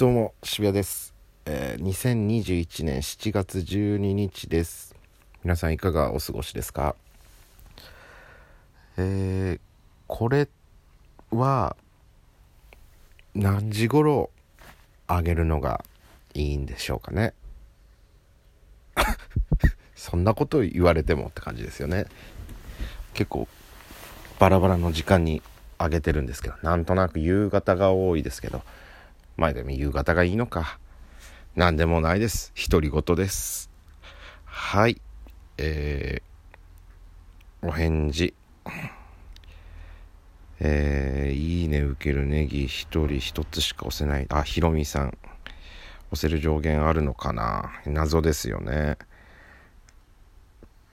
どうも渋谷です、えー2021年7月12日です。皆さんいかがお過ごしですか？えーこれは何時頃あげるのがいいんでしょうかね？そんなこと言われてもって感じですよね。結構バラバラの時間にあげてるんですけどなんとなく夕方が多いですけど。まあでも夕方がいいのか。何でもないです。独り言です。はい。えー、お返事。えー、いいね受けるネギ。一人一つしか押せない。あひろみさん。押せる上限あるのかな。謎ですよね。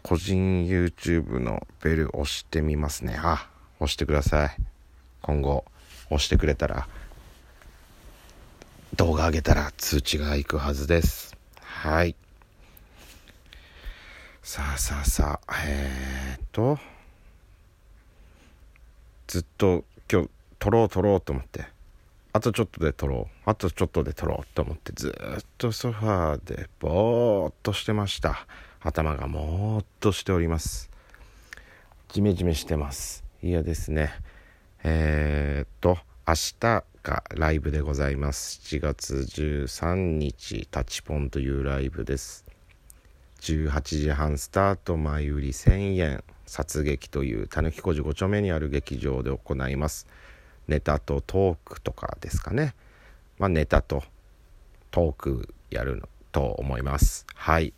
個人 YouTube のベル押してみますね。あ押してください。今後押してくれたら。動画上げたら通知が行くはずです。はい。さあさあさあえー、っと。ずっと今日撮ろう撮ろうと思って。あとちょっとで撮ろう。あとちょっとで撮ろうと思ってずっとソファーでぼーっとしてました。頭がもーっとしております。ジメジメしてます。嫌ですね。えー、っと明日がライブでございます。7月13日タチポンというライブです。18時半スタート前売り1000円殺撃というたぬき工事5丁目にある劇場で行います。ネタとトークとかですかね。まあネタとトークやるのと思います。はい。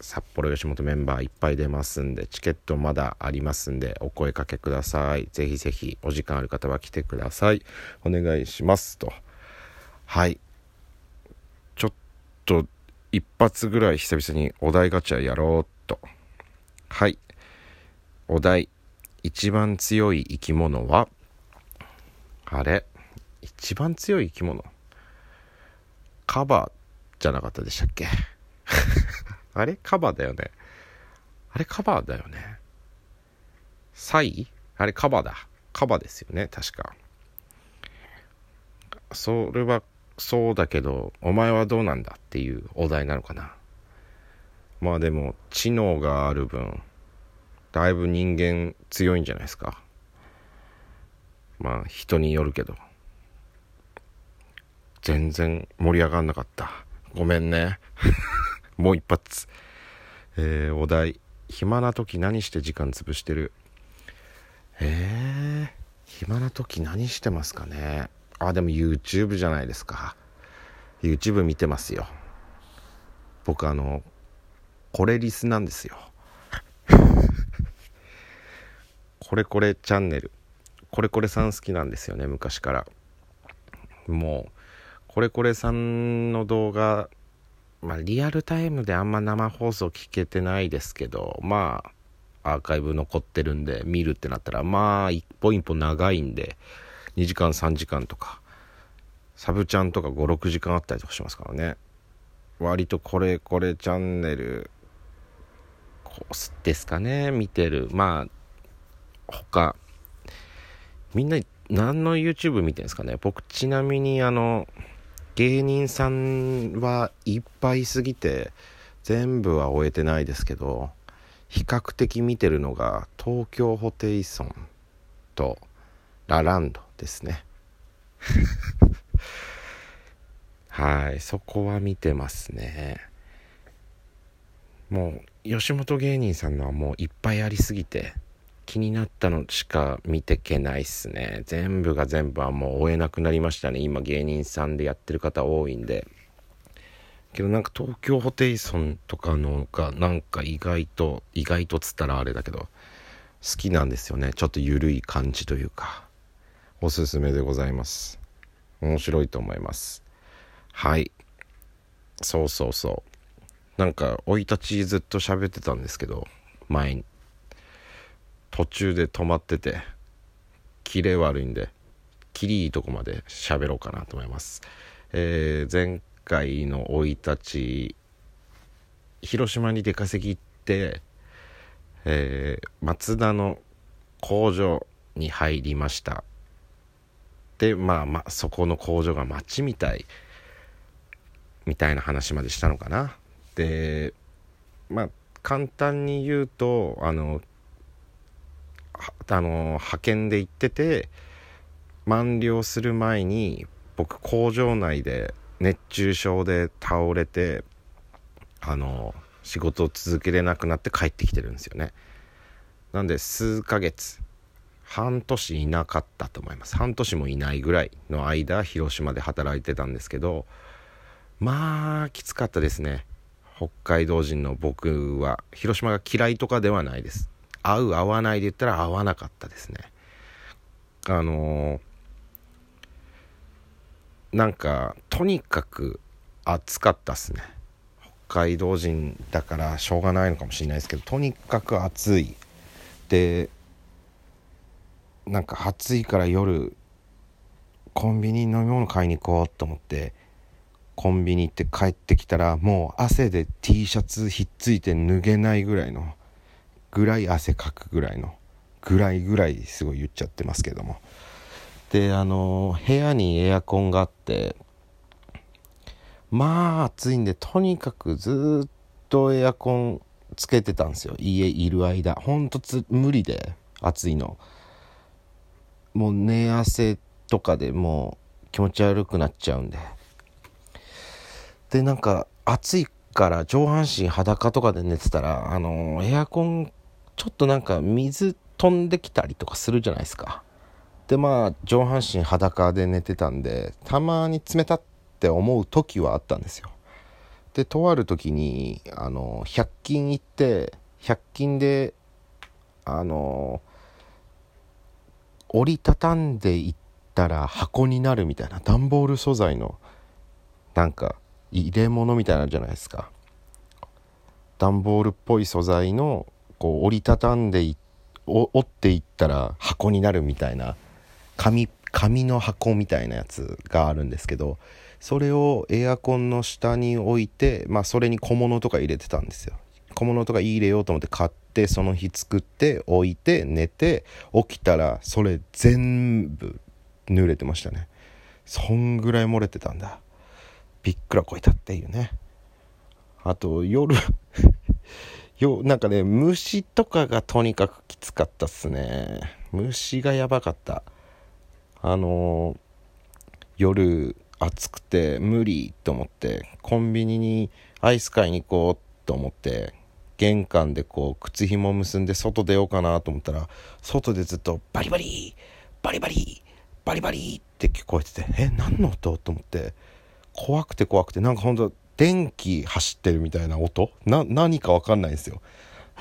札幌吉本メンバーいっぱい出ますんでチケットまだありますんでお声かけください。ぜひぜひお時間ある方は来てください。お願いしますと。はい。ちょっと一発ぐらい久々にお題ガチャやろうと。はい。お題。一番強い生き物は？あれ？一番強い生き物？カバーじゃなかったでしたっけ？あれカバーだよね。あれカバーだよね。サイ？あれカバーだ。カバーですよね確か。それはそうだけどお前はどうなんだっていうお題なのかな。まあでも知能がある分だいぶ人間強いんじゃないですか。まあ人によるけど。全然盛り上がんなかった。ごめんね。もう一発。えー、お題。暇な時何して時間潰してる？えー、暇な時何してますかね？あでも YouTube じゃないですか。YouTube 見てますよ。僕あのこれリスなんですよ。これこれチャンネル。これこれさん好きなんですよね昔から。もうこれこれさんの動画まあリアルタイムであんま生放送聞けてないですけどまあアーカイブ残ってるんで見るってなったらまあ一歩一歩長いんで2時間3時間とかサブチャンとか56時間あったりとかしますからね。割とこれこれチャンネルこうですかね見てる。まあ他みんな何の YouTube 見てるんですかね。僕ちなみにあの芸人さんはいっぱいすぎて全部は終えてないですけど比較的見てるのが東京ホテイソンとラランドですね。はいそこは見てますね。もう吉本芸人さんのはもういっぱいありすぎて気になったのしか見てけないっすね。全部が全部はもう追えなくなりましたね。今芸人さんでやってる方多いんで。けどなんか東京ホテイソンとかのがなんか意外と意外とつったらあれだけど好きなんですよね。ちょっと緩い感じというか。おすすめでございます。面白いと思います。はい。そうそうそう。なんか生い立ちずっと喋ってたんですけど前に。途中で止まっててキレ悪いんでキリいいとこまで喋ろうかなと思います、えー、前回の生い立ち広島に出稼ぎ行って、えー、松田の工場に入りました。でまあまあそこの工場が町みたいみたいな話までしたのかな。でまあ簡単に言うとあのあの派遣で行ってて満了する前に僕工場内で熱中症で倒れてあの仕事を続けれなくなって帰ってきてるんですよね。なんで数ヶ月半年いなかったと思います。半年もいないぐらいの間広島で働いてたんですけどまあきつかったですね。北海道人の僕は広島が嫌いとかではないです。合う合わないで言ったら合わなかったですね。あのー、なんかとにかく暑かったっすね。北海道人だからしょうがないのかもしれないですけどとにかく暑い。でなんか暑いから夜コンビニ飲み物買いに行こうと思ってコンビニ行って帰ってきたらもう汗で T シャツひっついて脱げないぐらいのぐらい汗かくぐらいのぐらいぐらいすごい言っちゃってますけども。であの部屋にエアコンがあってまあ暑いんでとにかくずっとエアコンつけてたんですよ。家いる間。ほんとつ無理で暑いの。もう寝汗とかでもう気持ち悪くなっちゃうんで。でなんか暑いから上半身裸とかで寝てたらあのエアコンちょっとなんか水飛んできたりとかするじゃないですか。でまあ上半身裸で寝てたんでたまに冷たって思う時はあったんですよ。でとある時にあの100均行って100均であの折りたたんでいったら箱になるみたいな段ボール素材のなんか入れ物みたいなんじゃないですか。段ボールっぽい素材のこう折りたたんでい折っていったら箱になるみたいな紙紙の箱みたいなやつがあるんですけどそれをエアコンの下に置いてまあそれに小物とか入れてたんですよ。小物とか入れようと思って買ってその日作って置いて寝て起きたらそれ全部濡れてましたね。そんぐらい漏れてたんだ。びっくらこいたっていうね。あと夜よなんかね虫とかがとにかくきつかったっすね。虫がやばかった。あの、夜暑くて無理と思ってコンビニにアイス買いに行こうと思って玄関でこう靴ひも結んで外出ようかなと思ったら外でずっとバリバリバリバリバリバリって聞こえててえ何の音？と思って怖くて怖くてなんかほんと電気走ってるみたいな音？な何か分かんないんですよ。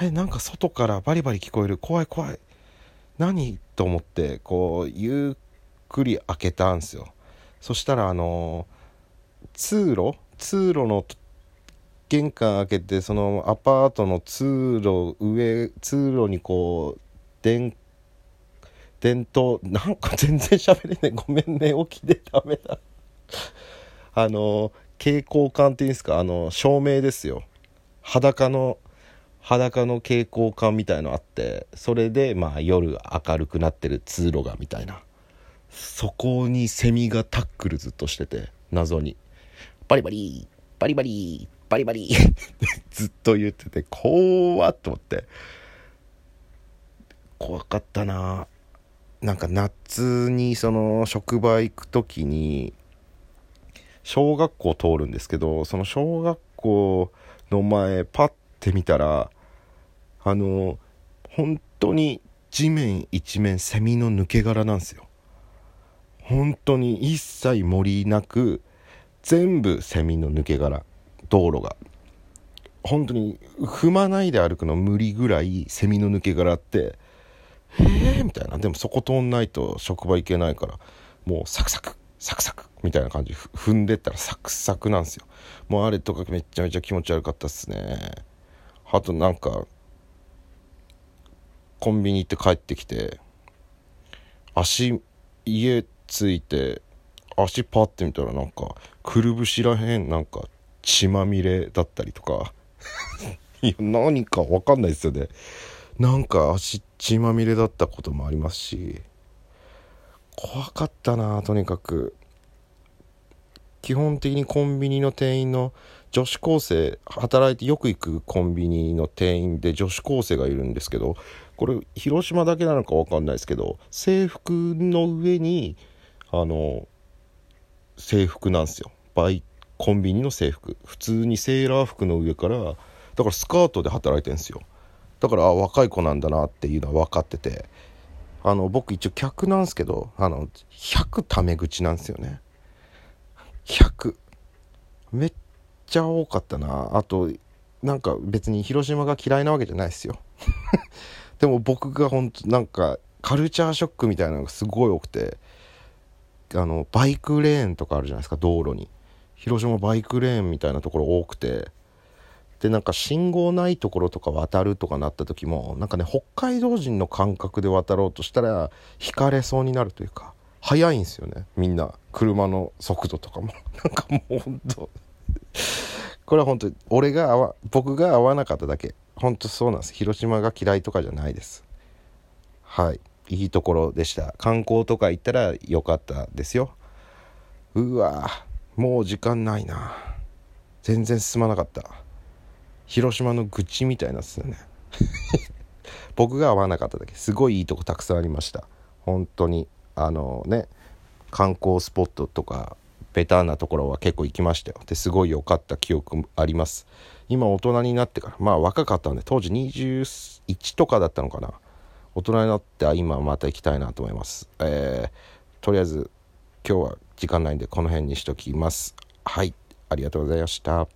えなんか外からバリバリ聞こえる。怖い怖い。何と思ってこうゆっくり開けたんですよ。そしたらあの通路？通路の玄関開けてそのアパートの通路上通路にこう電電灯？なんか全然喋れない。ごめんね。起きてダメだ。あの蛍光管っていうんですか？あの照明ですよ。裸の裸の蛍光管みたいのあってそれでまあ夜明るくなってる通路がみたいな。そこにセミがタックルずっとしてて謎に。バリバリバリバリバリバリ ずっと言ってて怖っと思って。怖かったな。なんか夏にその職場行く時に小学校通るんですけどその小学校の前パッて見たらあの本当に地面一面セミの抜け殻なんですよ。本当に一切森なく全部セミの抜け殻道路が。本当に踏まないで歩くの無理ぐらいセミの抜け殻ってへえみたいな。でもそこ通んないと職場行けないからもうサクサクサクサクみたいな感じ。踏んでったらサクサクなんですよ。もうあれとかめちゃめちゃ気持ち悪かったっすね。あとなんかコンビニ行って帰ってきて足家着いて足パッて見たらなんかくるぶしらへんなんか血まみれだったりとか。いや何か分かんないですよね。なんか足血まみれだったこともありますし。怖かったなとにかく。基本的にコンビニの店員の女子高生働いてよく行くコンビニの店員で女子高生がいるんですけどこれ広島だけなのか分かんないですけど制服の上にあの制服なんですよ。バイコンビニの制服。普通にセーラー服の上からだからスカートで働いてるんですよ。だからあ若い子なんだなっていうのは分かってて。あの僕一応客なんですけどあの100タメ口なんですよね。100めっちゃ多かったな。あとなんか別に広島が嫌いなわけじゃないですよ。でも僕が本当なんかカルチャーショックみたいなのがすごい多くてあのバイクレーンとかあるじゃないですか道路に。広島バイクレーンみたいなところ多くてでなんか信号ないところとか渡るとかなった時もなんかね北海道人の感覚で渡ろうとしたら引かれそうになるというか速いんですよね。みんな車の速度とかも。なんかもうほんと。これは本当に俺が合わ僕が合わなかっただけ。本当そうなんです。広島が嫌いとかじゃないです。はい。いいところでした。観光とか行ったら良かったですよ。うわもう時間ないな。全然進まなかった。広島の愚痴みたいなっすよね。僕が合わなかっただけ。すごいいいとこたくさんありました。本当に。あのね。観光スポットとかベターなところは結構行きましたよ。ですごい良かった記憶あります。今大人になってから。まあ若かったんで当時21とかだったのかな。大人になって今また行きたいなと思います。えー、とりあえず今日は時間ないんでこの辺にしときます。はい。ありがとうございました。